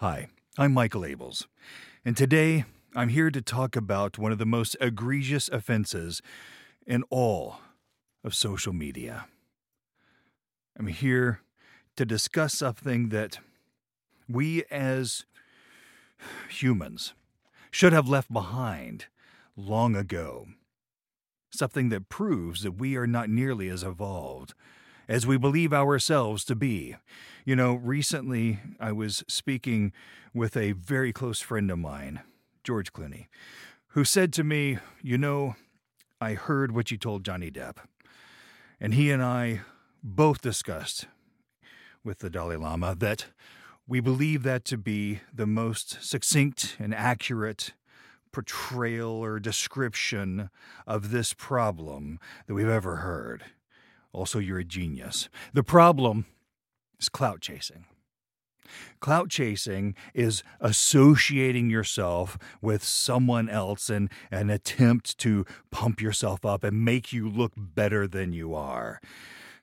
Hi, I'm Michael Ables, and today I'm here to talk about one of the most egregious offenses in all of social media. I'm here to discuss something that we as humans should have left behind long ago. Something that proves that we are not nearly as evolved as we believe ourselves to be. You know, recently I was speaking with a very close friend of mine, George Clooney, who said to me, You know, I heard what you told Johnny Depp. And he and I both discussed with the Dalai Lama that we believe that to be the most succinct and accurate portrayal or description of this problem that we've ever heard. Also, you're a genius. The problem is clout chasing. Clout chasing is associating yourself with someone else in an attempt to pump yourself up and make you look better than you are.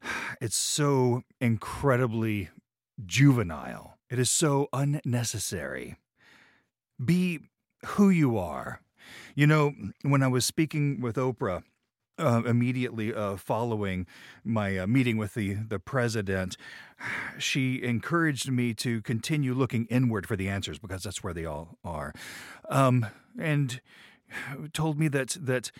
It's so incredibly juvenile. It is so unnecessary. Be who you are. You know, when I was speaking with Oprah, uh, immediately uh, following my uh, meeting with the, the president, she encouraged me to continue looking inward for the answers because that's where they all are. Um, and told me that, that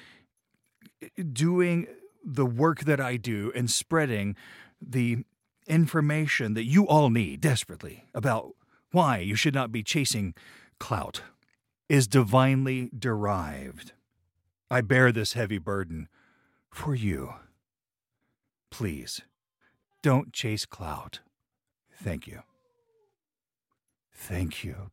doing the work that I do and spreading the information that you all need desperately about why you should not be chasing clout is divinely derived. I bear this heavy burden for you. Please, don't chase clout. Thank you. Thank you.